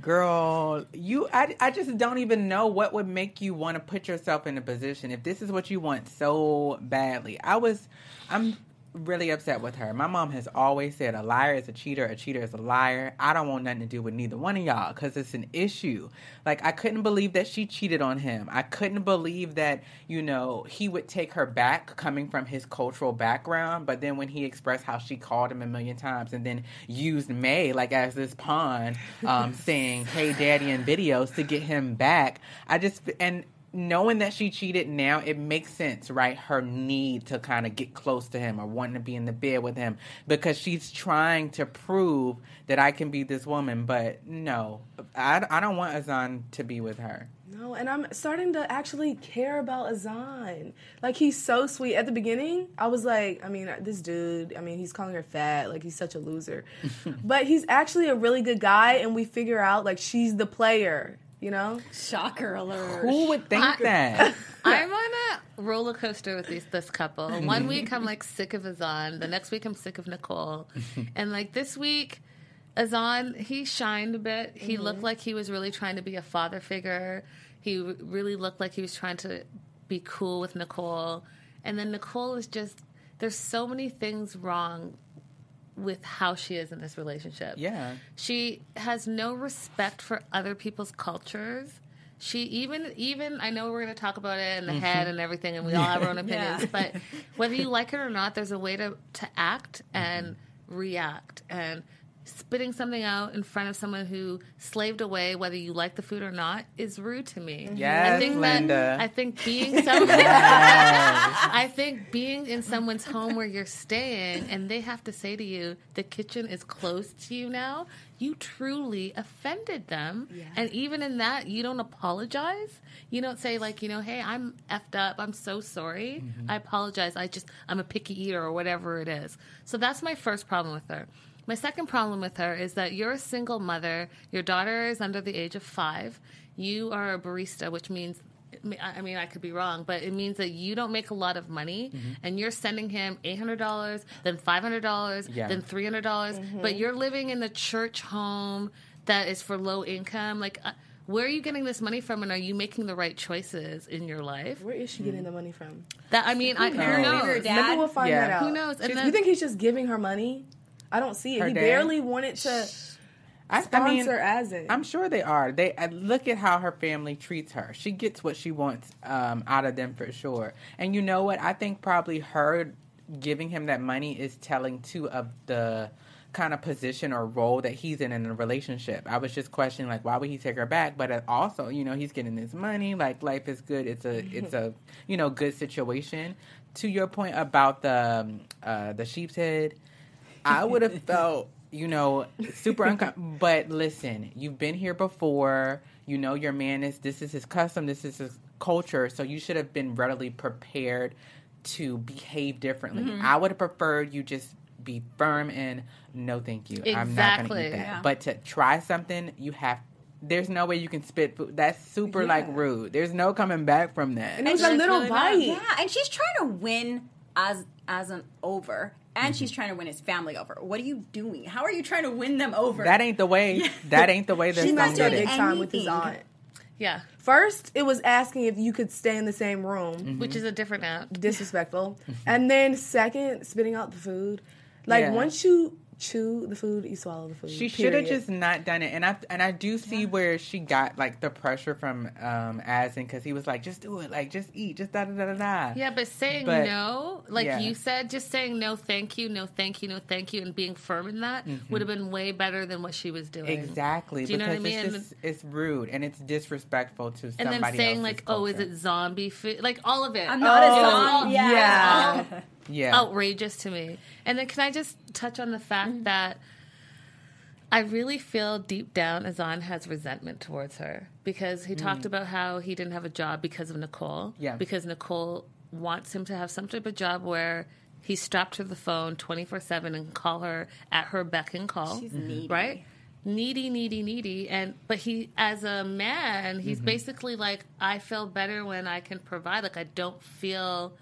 Girl, you I, I just don't even know what would make you want to put yourself in a position if this is what you want so badly. I was I'm really upset with her. My mom has always said a liar is a cheater, a cheater is a liar. I don't want nothing to do with neither one of y'all cuz it's an issue. Like I couldn't believe that she cheated on him. I couldn't believe that, you know, he would take her back coming from his cultural background, but then when he expressed how she called him a million times and then used May like as this pawn um saying, "Hey daddy" in videos to get him back. I just and knowing that she cheated now, it makes sense, right? Her need to kind of get close to him or wanting to be in the bed with him because she's trying to prove that I can be this woman. But no, I, I don't want Azan to be with her. No, and I'm starting to actually care about Azan. Like he's so sweet. At the beginning, I was like, I mean, this dude, I mean, he's calling her fat, like he's such a loser. but he's actually a really good guy and we figure out like she's the player, you know? Shocker alert. Who would think that? I'm on a roller coaster with these, this couple. One week I'm like sick of Azan. The next week I'm sick of Nicole. and like this week, Azan he shined a bit. He mm-hmm. looked like he was really trying to be a father figure. He really looked like he was trying to be cool with Nicole. And then Nicole is just there's so many things wrong with how she is in this relationship. Yeah. She has no respect for other people's cultures. She even even I know we're going to talk about it in the mm-hmm. head and everything, and we all have our own opinions. But whether you like it or not, there's a way to to act and react and spitting something out in front of someone who slaved away, whether you like the food or not, is rude to me. Mm-hmm. Yes, I think Linda. that I think being someone I think being in someone's home where you're staying and they have to say to you, the kitchen is closed to you now, you truly offended them. And even in that, you don't apologize. You don't say, like, you know, hey, I'm effed up. I'm so sorry. Mm-hmm. I apologize. I just, I'm a picky eater or whatever it is. So that's my first problem with her. My second problem with her is that you're a single mother. Your daughter is under the age of five. You are a barista, which means I mean, I could be wrong, but it means that you don't make a lot of money, mm-hmm. and you're sending him eight hundred dollars, then five hundred dollars, Yeah. then three hundred dollars. Mm-hmm. But you're living in the church home that is for low income. Like, uh, where are you getting this money from, and are you making the right choices in your life? Where is she getting mm. the money from? That I mean, I, who Maybe her knows? dad. Maybe we'll find Yeah. that out. Who knows? And you think he's just giving her money? I don't see it. Her he dad? barely wanted to I, I sponsor mean, as it. I'm sure they are. They uh, look at how her family treats her. She gets what she wants um, out of them for sure. And you know what? I think probably her giving him that money is telling too of the kind of position or role that he's in in a relationship. I was just questioning like why would he take her back? But uh, also, you know, he's getting this money. Like life is good. It's a it's a you know good situation. To your point about the um, uh, the sheep's head, I would have felt, you know, super uncomfortable. But listen, you've been here before. You know your man is this is his custom, this is his culture, so you should have been readily prepared to behave differently. Mm-hmm. I would have preferred you just be firm and no thank you. I'm not gonna Exactly. eat that. Yeah. But to try something, you have there's no way you can spit food. That's super like rude. There's no coming back from that. and it was a little really not. Yeah, and she's trying to win as Azan over, and she's trying to win his family over. What are you doing? How are you trying to win them over? That ain't the way. That ain't the way that's She gonna messed get up it. big time with his aunt. Yeah, First, it was asking if you could stay in the same room. Mm-hmm. which is a different app. Disrespectful. and then second, spitting out the food. Like Yeah. once you chew the food, you swallow the food. She should have just not done it, and I and I do see where she got like the pressure from um Azan because he was like, just do it, like just eat, just da da da da da. Yeah, but saying But- no, like yeah. you said, just saying no, thank you, no, thank you, no, thank you, and being firm in that would have been way better than what she was doing. Exactly, Do you know what I mean? it's just it's rude and it's disrespectful to somebody. And then saying else's like, "Oh, is it zombie food?" Like all of it. I'm not Oh, a zombie. Yeah. yeah. Yeah, outrageous to me. And then can I just touch on the fact Mm-hmm. that I really feel deep down Azan has resentment towards her because he talked about how he didn't have a job because of Nicole. Mm. Yeah. Because Nicole wants him to have some type of job where he strapped her to the phone 24 7 and call her at her beck and call. She's needy. Right? Needy, needy, needy. And but he as a man, he's Mm-hmm. basically like, I feel better when I can provide. Like I don't feel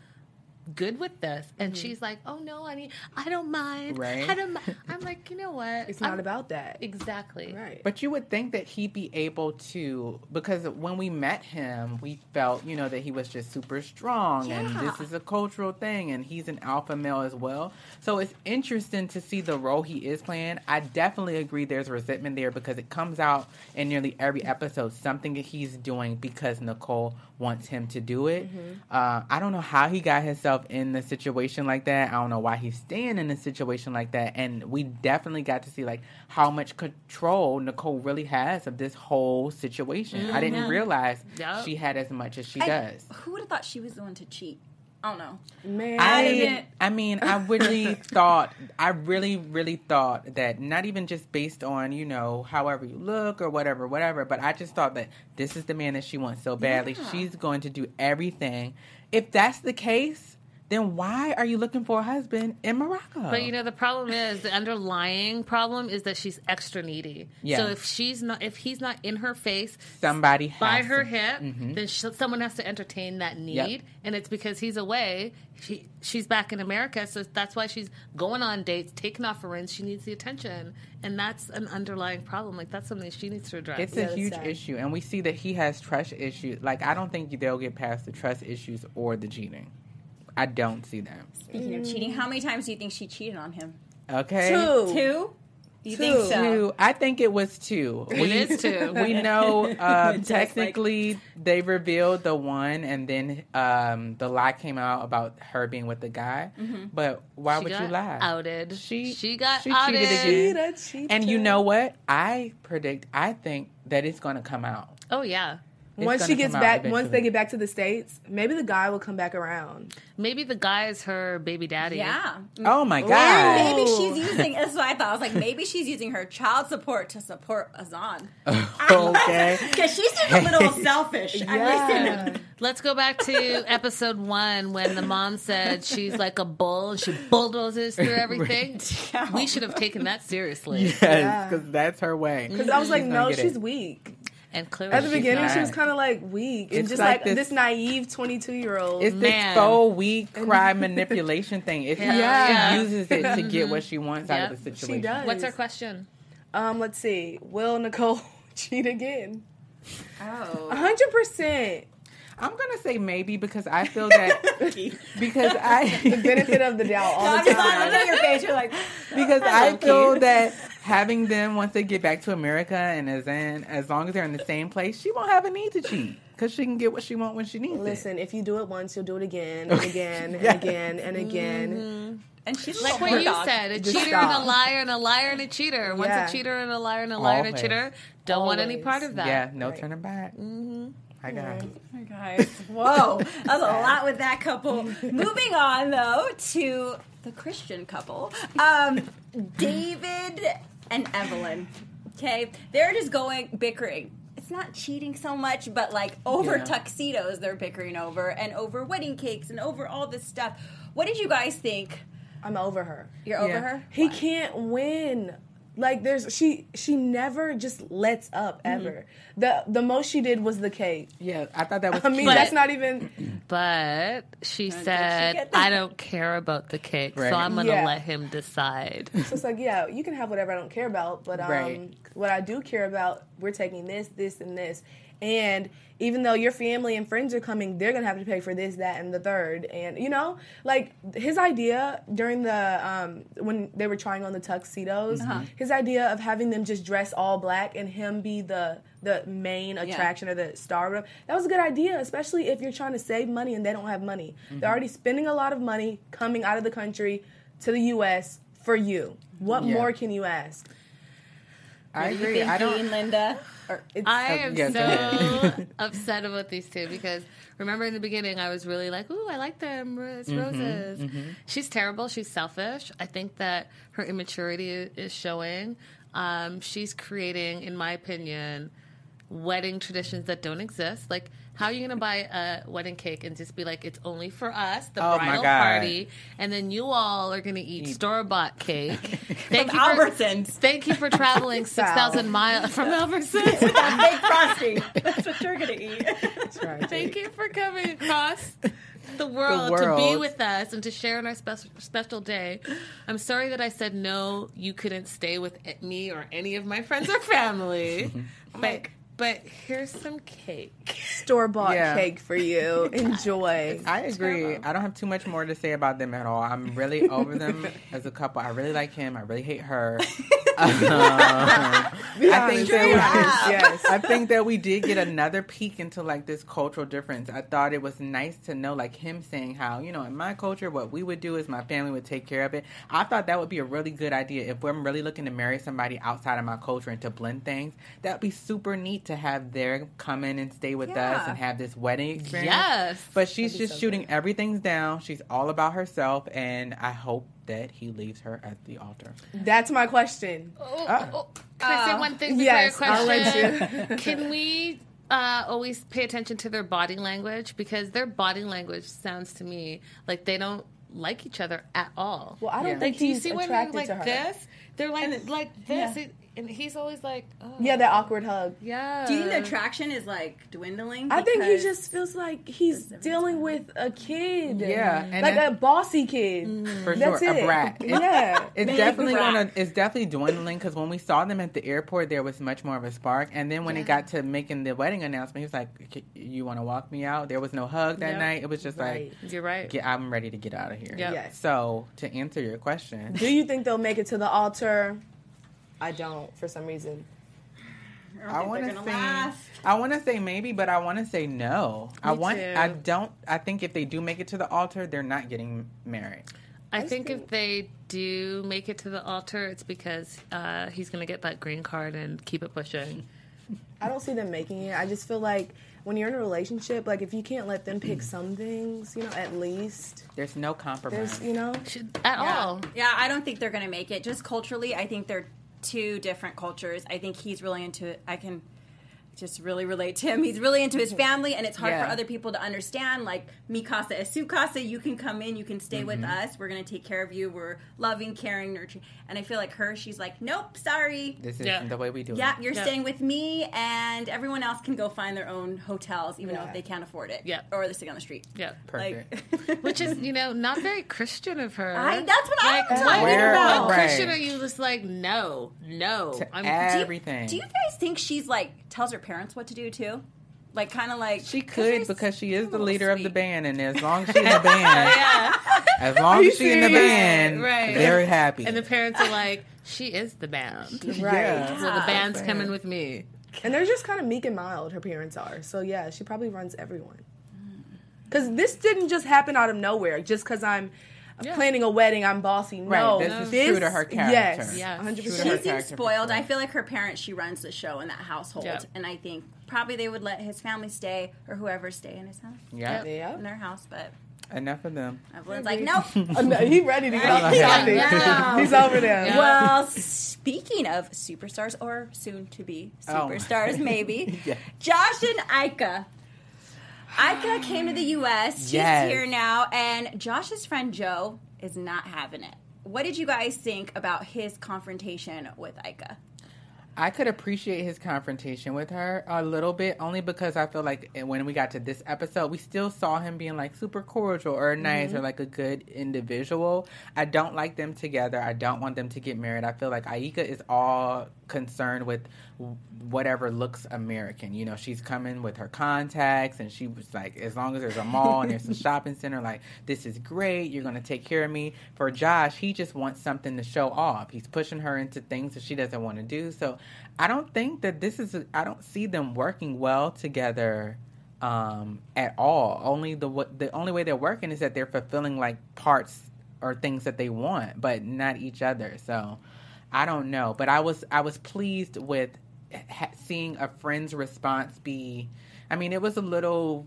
good with this, and she's like, "Oh no, honey, I don't mind. Right. I don't." mi-" I'm like, you know what? It's not I'm- about that. exactly. Right. But you would think that he'd be able to, because when we met him, we felt, you know, that he was just super strong and this is a cultural thing and he's an alpha male as well. So it's interesting to see the role he is playing. I definitely agree there's resentment there because it comes out in nearly every episode, something that he's doing because Nicole wants him to do it. Uh, I don't know how he got himself in a situation like that. I don't know why he's staying in a situation like that. And we definitely got to see like how much control Nicole really has of this whole situation. I didn't mm-hmm. realize Yup. she had as much as she I- does. Who would have thought she was the one to cheat? I don't know. Man, I, didn't- I mean, I really thought, I really, really thought that not even just based on, you know, however you look or whatever, whatever, but I just thought that this is the man that she wants so badly. Yeah. She's going to do everything. If that's the case, then why are you looking for a husband in Morocco? But you know the problem is the underlying problem is that she's extra needy. Yeah. So if she's not, if he's not in her face somebody has by her to- hip, Mhm. then sh- someone has to entertain that need, Yep. and it's because he's away. She she's back in America, so that's why she's going on dates, taking off her rings. She needs the attention, and that's an underlying problem. Like that's something she needs to address. It's Yeah, a huge sad. issue, and we see that he has trust issues. Like I don't think they'll get past the trust issues or the cheating. I don't see them. Speaking of cheating, how many times do you think she cheated on him? Okay, two. Two? You Two. think so? Two. I think it was two. It is two. We know uh, Just like- technically they revealed the one, and then um, the lie came out about her being with the guy. But why She would you got lie? Outed. She- she got she cheated again. Cheetah, cheetah. And you know what? I predict. I think that it's going to come out. Oh yeah. It's once she gets come out back, once they get back to the states, maybe the guy will come back around. Maybe the guy is her baby daddy. Yeah. Oh my And god! maybe she's using, that's what I thought. I was like, maybe she's using her child support to support Azan. okay. Because she's just a little selfish. Yeah. listen. Let's go back to episode one when the mom said she's like a bull and she bulldozes through everything. We should have taken that seriously. Yes, because that's her way. Because I was like, She's no, get it. she's weak. And clearly, At the beginning, not. she was kind of like weak and It's just like like, this- this, naive twenty-two year old. It's Man. this faux weak cry manipulation thing. It's how Yeah. she uses it to get what she wants out of Yep. the She situation. does. What's her question? Um, let's see. Will Nicole cheat again? Oh. hundred percent. I'm gonna say maybe because I feel that because I the Benefit of the doubt all I'm the just looking time. at your face. You're like, because I feel cute. that having them once they get back to America and as in as long as they're in the same place, she won't have a need to cheat because she can get what she wants when she needs it. Listen, if you do it once, you'll do it again and again and again and again. and she's Like what you dog. said, a Just cheater and a liar and a liar and a cheater. Once Yeah. a cheater and a liar and a liar and a cheater. Don't want any part of that. yeah, no Right. turning back. Mm-hmm. I got it. Guys, whoa, that was a lot with that couple. Moving on though to the Christian couple, um, David and Evelyn. Okay, they're just going bickering. It's not cheating so much, but like over Yeah. tuxedos, they're bickering over, and over wedding cakes, and over all this stuff. What did you guys think? I'm over her. You're over Yeah. her. He can't win. Like there's she she never just lets up ever. The the most she did was the cake. Yeah, I thought that was. I mean But- that's not even But she she said, get that? I don't care about the cake, Right. so I'm going to Yeah. let him decide. so it's like yeah you can have whatever I don't care about, but um Right. what I do care about we're taking this this and this, and even though your family and friends are coming, they're gonna have to pay for this that and the third, and you know like his idea during the um when they were trying on the tuxedos, his idea of having them just dress all black and him be the the main attraction or the star, whatever, that was a good idea, especially if you're trying to save money and they don't have money. They're already spending a lot of money coming out of the country to the U.S. for you. What Yeah. more can you ask? I What are you agree. I thinking, don't. Linda. Or, It's, I am yeah, so upset about these two because remember in the beginning I was really like, "Ooh, I like them, it's Mm-hmm, roses." She's terrible. She's selfish. I think that her immaturity is showing. Um, she's creating, in my opinion, wedding traditions that don't exist. Like, how are you going to buy a wedding cake and just be like, "It's only for us, the Oh, my bridal God. party," and then you all are going to eat store bought cake? Thank From you for- Albertsons. Thank you for traveling six thousand miles from Albertsons. Big frosting. That's what you're gonna eat. That's right. Thank you for coming across the world, to be with us and to share in our special special day. I'm sorry that I said no. You couldn't stay with me or any of my friends or family. but but here's some cake. Store bought Yeah. cake for you. Enjoy. I agree. I don't have too much more to say about them at all. I'm really over them as a couple. I really like him. I really hate her. Um, I think that we, Yes. I think that we did get another peek into like this cultural difference. I thought it was nice to know like him saying how, you know, in my culture what we would do is my family would take care of it. I thought that would be a really good idea if I'm really looking to marry somebody outside of my culture and to blend things. That would be super neat to have their come in and stay with us and have this wedding experience. Yes. But she's just shooting everything's down. She's all about herself and I hope that he leaves her at the altar. That's my question. Oh, oh, Can I say one thing before yes, your I'll question? let you. Can we uh, always pay attention to their body language because their body language sounds to me like they don't like each other at all. Well, I don't Yeah. think like, do you see when they're like to her. this? They're like like this, It- and he's always like, oh, Yeah, that awkward hug. yeah. Do you think the attraction is like dwindling? I think he just feels like he's dealing with a kid. Yeah, and like that- a bossy kid. Mm. For That's sure, it. a brat. Yeah. It's Big definitely brat. gonna. It's definitely dwindling because when we saw them at the airport, there was much more of a spark. And then when it got to making the wedding announcement, he was like, "You want to walk me out?" There was no hug that Yep. night. It was just Right. You're right. get, "I'm ready to get out of here." Yep. Yes. So to answer your question, Do you think they'll make it to the altar? I don't, for some reason. I think want to say. last. I want to say maybe, but I want to say no. I want. too. I don't. I think if they do make it to the altar, they're not getting married. I think if they do make it to the altar, it's because uh, he's going to get that green card and keep it pushing. I don't see them making it. I just feel like when you're in a relationship, like if you can't let them pick some things, you know, at least There's no compromise. there's, you know, Should, at all. Yeah, I don't think they're going to make it. Just culturally, I think they're two different cultures. I think he's really into it. I can just really relate to him. He's really into his family, and it's hard Yeah. for other people to understand. Like, mi casa es su casa. You can come in, you can stay with Mm-hmm. us. We're going to take care of you. We're loving, caring, nurturing. And I feel like her, she's like, nope, sorry. this isn't Yeah. the way we do Yeah, it. Yeah, you're Yeah. staying with me, and everyone else can go find their own hotels, even though if they can't afford it. Yeah. Or they're sitting on the street. Yeah. Perfect. Like, Which is, you know, not very Christian of her. I, that's what I'm talking Where- about. What Christian are you just like, no, no. To I'm, Do you- everything. Do you guys think she's like tells her parents what to do too? Like kind of like she could because she is the little leader of the band, and as long as she's in the band, yeah. as long as she's in the band, Right. very happy. and the parents are like, she is the band. right. Yeah. So the band's fair. coming with me. And they're just kind of meek and mild. Her parents are. So yeah, she probably runs everyone. Mm. Because this didn't just happen out of nowhere. Just because I'm Yeah. planning a wedding, I'm bossy. Right, No, this is true to her character. Yes, Yes. 100. True to She seems spoiled. sure. I feel like her parents. She runs the show in that household, Yeah. and I think probably they would let his family stay or whoever stay in his house, yeah, Yeah. in their house. But enough of them. everyone's like, nope. Oh, no, he ready to get off Yeah. topic. Yeah. He's over there. Yeah. Well, speaking of superstars or soon to be Oh. superstars, maybe Yeah. Josh and Ika. Ika came to the U.S. She's Yes. here now, and Josh's friend Joe is not having it. What did you guys think about his confrontation with Ika? I could appreciate his confrontation with her a little bit, only because I feel like when we got to this episode, we still saw him being like super cordial or nice mm-hmm. or like a good individual. I don't like them together. I don't want them to get married. I feel like Ika is all concerned with whatever looks American. You know, she's coming with her contacts, and she was like, as long as there's a mall and there's a shopping center, like this is great. You're gonna take care of me. For Josh, he just wants something to show off. He's pushing her into things that she doesn't want to do. So I don't think that this is. I don't see them working well together um, at all. Only the what the only way they're working is that they're fulfilling like parts or things that they want, but not each other. So I don't know, but I was I was pleased with ha- seeing a friend's response be. I mean, it was a little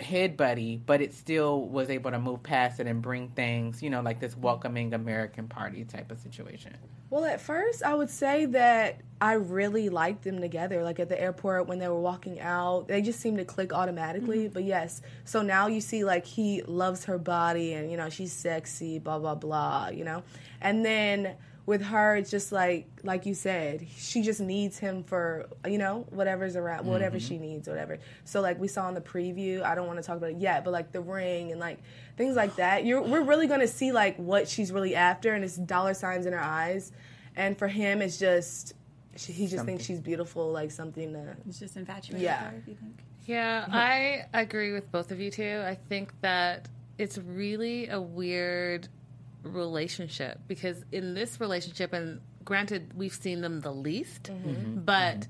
head buddy, but it still was able to move past it and bring things, you know, like this welcoming American party type of situation. Well, at first, I would say that I really liked them together. Like at the airport when they were walking out, they just seemed to click automatically. Mm-hmm. But yes, so now you see like he loves her body and, you know, she's sexy, blah, blah, blah, you know? And then with her, it's just like like you said, she just needs him for you know whatever's around, whatever she mm-hmm. needs, whatever. So like we saw in the preview, I don't want to talk about it yet, but like the ring and like things like that. You're we're really gonna see like what she's really after, and it's dollar signs in her eyes. And for him, it's just she, he just thinks she's beautiful, like something to. It's just infatuated. Yeah. her, you think? Yeah, I agree with both of you too. I think that it's really a weird relationship because in this relationship, and granted, we've seen them the least, mm-hmm. Mm-hmm. Mm-hmm. but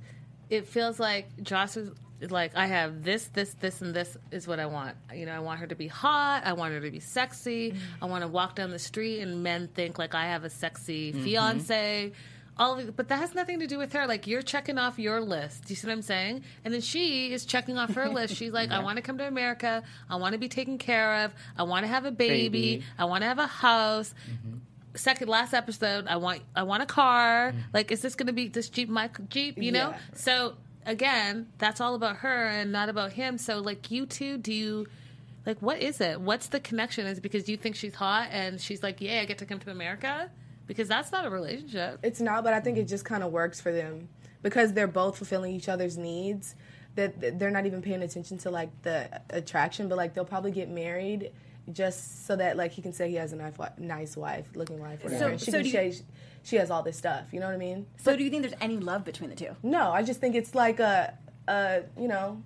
it feels like Josh is like, I have this, this, this, and this is what I want. You know, I want her to be hot. I want her to be sexy. I want to walk down the street and men think like I have a sexy fiance all of but that has nothing to do with her. Like you're checking off your list. Do you see what I'm saying? And then she is checking off her list. She's like, I want to come to America. I want to be taken care of. I want to have a baby. Baby. I want to have a house. Mm-hmm. Second last episode, I want I want a car. Mm-hmm. Like, is this going to be this Jeep my Jeep? You know. Yeah. So again, that's all about her and not about him. So like you two, do you? Like, what is it? What's the connection? Is it because you think she's hot and she's like, yeah, I get to come to America? Because that's not a relationship. It's not, but I think it just kind of works for them because they're both fulfilling each other's needs. That that they're not even paying attention to like the attraction, but like they'll probably get married just so that like he can say he has a nice, wi- nice wife, looking wife, whatever. So- and she so can do you- say she has all this stuff. You know what I mean? So, do you think there's any love between the two? No, I just think it's like a, a you know,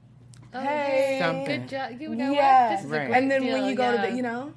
oh, hey, Something. Good job. You know yeah. what? This is a Right. great And then when you go yeah. to the, you know,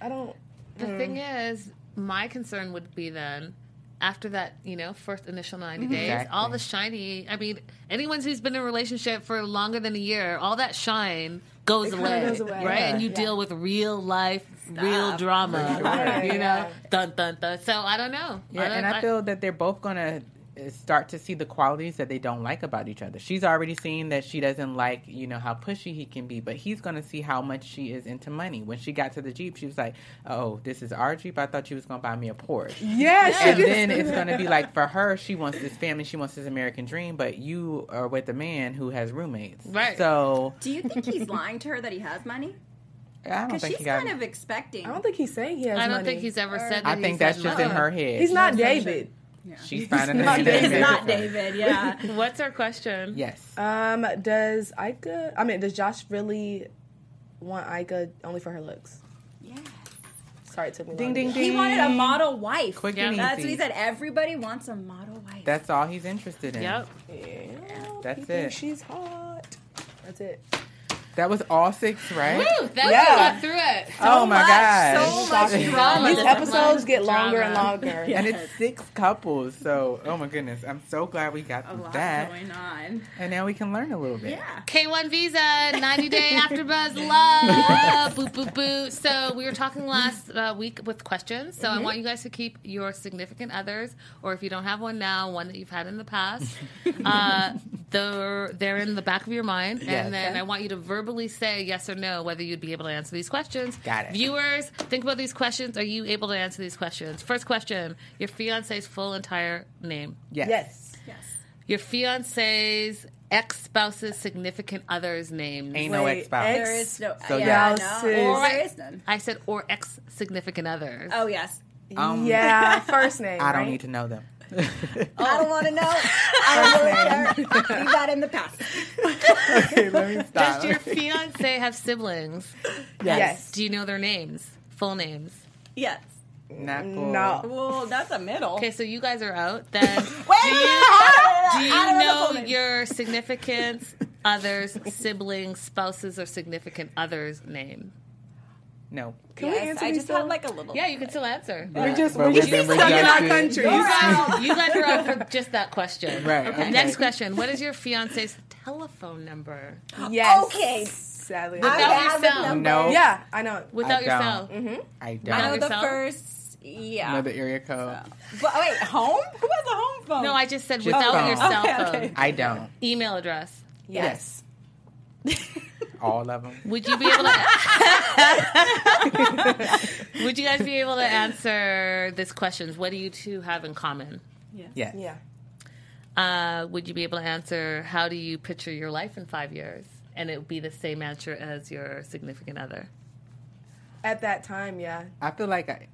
I don't. the thing hmm. is, my concern would be then after that, you know, first initial 90 mm-hmm. days, Exactly. all the shiny, I mean, anyone who's been in a relationship for longer than a year, all that shine goes, It away, goes away. right? Yeah. And you Yeah. deal with real life, real drama, sure. you know, Yeah. dun dun dun. So I don't know. Yeah, don't- and I feel that they're both gonna Uh, start to see the qualities that they don't like about each other. She's already seen that she doesn't like, you know, how pushy he can be, but he's gonna see how much she is into money. When she got to the Jeep, she was like, "Oh, this is our Jeep. I thought you was gonna buy me a Porsche." Yeah, she And just- then it's gonna be like for her, she wants this family, she wants this American dream, but you are with a man who has roommates, Right. So Do you think he's lying to her that he has money? I Because she's he got. kind of expecting. I don't think he's saying he has I don't money. think he's ever said that I he's think that's had just money. in her head. He's not David. She's finding a not man David. is It's not. David, yeah. What's our question? Yes. Um, does Ika? I mean, does Josh really want Ika only for her looks? yeah. Sorry, it took me. Ding ding ding. He wanted a model wife. Quick Yeah, and That's easy. what he said. Everybody wants a model wife. That's all he's interested in. Yep. Yeah, That's he it. She's hot. That's it. That was all six, right? Woo, that Yeah. we got through it. oh my much, god! so much drama. These episodes get longer and drama. longer. and it's six couples, so oh my goodness, I'm so glad we got a lot that, going on. and now we can learn a little bit. Yeah. K1 Visa, 90 day After Buzz love. boo, boo, boo. So we were talking last uh, week with questions. So I want you guys to keep your significant others, or if you don't have one now, one that you've had in the past. uh, they're they're in the back of your mind, Yes. and then I want you to verbally say yes or no whether you'd be able to answer these questions. Got it. Viewers, think about these questions. Are you able to answer these questions? First question: Your fiance's full entire name. Yes. Yes. Yes. Your fiance's ex spouse's significant other's name. Ain't no Wait, ex spouse. ex- There is no. So yeah, yes. no. Spouses. There is none. I said or ex significant others. Oh yes. Um, yeah, first name. I don't right? need to know them. I don't want to know. I don't really care. Leave that in the past. okay, let me stop. Does your fiance have siblings? Yes. Do you know their names? Full names. Yes. Not cool. No. Well, that's a middle. Okay, so you guys are out. Then Wait, do you, do you know know your significant others, siblings, spouses, or significant others' name? No. Can we answer I these just had like a little. Yeah, you can still answer. We're just we're just been stuck in our rejected. countries. You guys are out for just that question. Right, okay. Next question. What is your fiance's telephone number? Yes. Okay. Sadly. I Without have your the cell. No. yeah, I know. it. Without I your don't. Mm-hmm. cell. I I don't. know Without the your first. Yeah. know the area code. But oh, wait, home? Who has a home phone? No, I just said Just without phone. your cell Okay, phone. okay. I don't. Email address. Yes. All of them. Would you be able to? Would you guys be able to answer this questions? What do you two have in common? Yes. Yeah. Uh, would you be able to answer how do you picture your life in five years? And it would be the same answer as your significant other. At that time, yeah. I feel like I,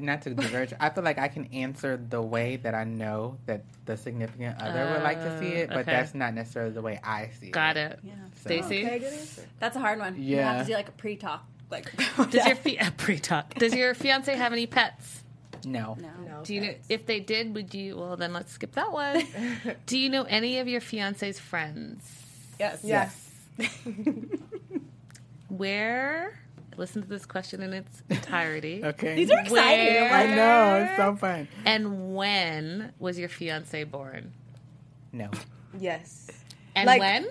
not to diverge. I feel like I can answer the way that I know that the significant other would like to see oh, it, but okay. that's not necessarily the way I see Got it. Got it. Yeah. Stacey, Okay. That's a hard one. You Yeah. have to do like a pre-talk. Like, does your fi- pre-talk? Does your fiance have any pets? No. no. No. Do you know if they did? Would you? Well, then let's skip that one. Do you know any of your fiance's friends? Yes. Yes. Where? Listen to this question in its entirety. Okay. These are exciting. Where- I know. It's so fun. And when was your fiance born? No. Yes. And Like- when?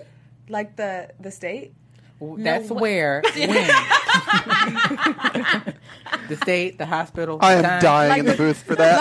Like the the state. That's wh- where. When? the state, the hospital. I am time. dying Like in the the- booth for that.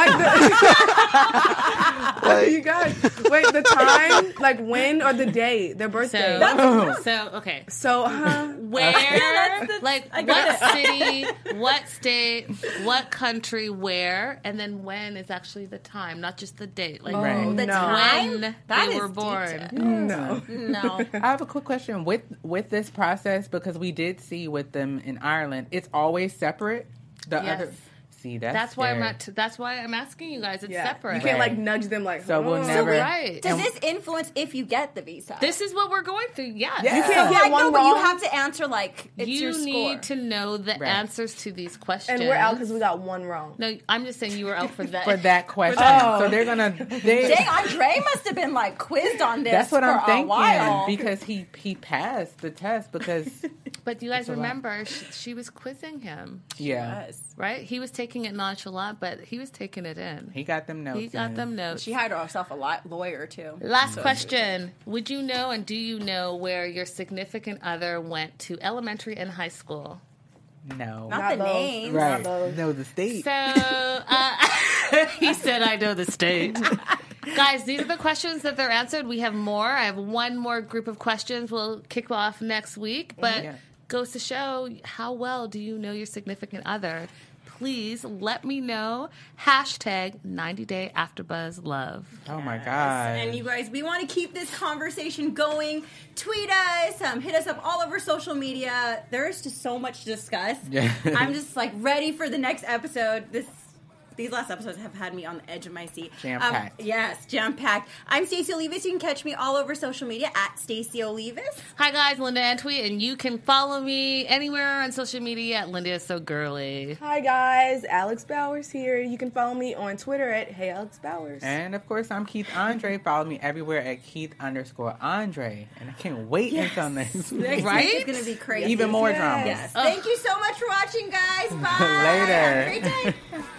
Like the, you guys wait the time, like when or the day, their birthday. So, oh. so okay. So, huh? Where? that's the- like what get city? What state? What country? Where? And then when is actually the time, not just the date. Like Right. Oh, the No. time? when That they is were born. to- No. No. I have a quick question with with this process because we did see with them in Ireland, it's always separate. The Yes. other, see that's That's why I'm not. That's why I'm asking you guys. It's Yeah. separate. You can't like nudge them like. So we'll "Oh." never- right. Does this influence if you get the visa? This is what we're going through. Yes. You can't get like, no, one but you have to answer like it's you your score. need to know the Right. answers to these questions. And we're out because we got one wrong. No, I'm just saying you were out for that. for that question. Oh. So they're gonna. They, Dang, Andrei must have been like quizzed on this. that's what for I'm a thinking because he he passed the test because But do you guys remember she, she was quizzing him, yeah Yes. right? He was taking it nonchalant, but he was taking it in. he got them notes. He got in. them notes. She hired herself a lot, lawyer too. Last question. Would you know and do you know where your significant other went to elementary and high school? No, Not, Not the those. names. right. No, the state. So uh, he said, I know the state. Guys, these are the questions that they're answered. We have more. I have one more group of questions. We'll kick off next week. But Yeah. goes to show how well do you know your significant other? Please let me know. Hashtag 90 day AfterBuzz love. oh my god. And you guys, we want to keep this conversation going. Tweet us, um, hit us up all over social media. There's just so much to discuss. Yeah. I'm just like ready for the next episode. This. These last episodes have had me on the edge of my seat. Jam-packed. Um, yes, jam packed. I'm Stacey Olivas. You can catch me all over social media at Stacey Olivas. Hi guys, Linda Antwi, and you can follow me anywhere on social media at Linda is so girly. Hi guys, Alex Bowers here. You can follow me on Twitter at Hey Alex Bowers. And of course, I'm Keith Andre. Follow me everywhere at Keith underscore Andre. And I can't wait until next week. Next Right? It's going to be crazy. Even more Yes. drama. Yes. Thank you so much for watching, guys. Bye. Later. Have a great day.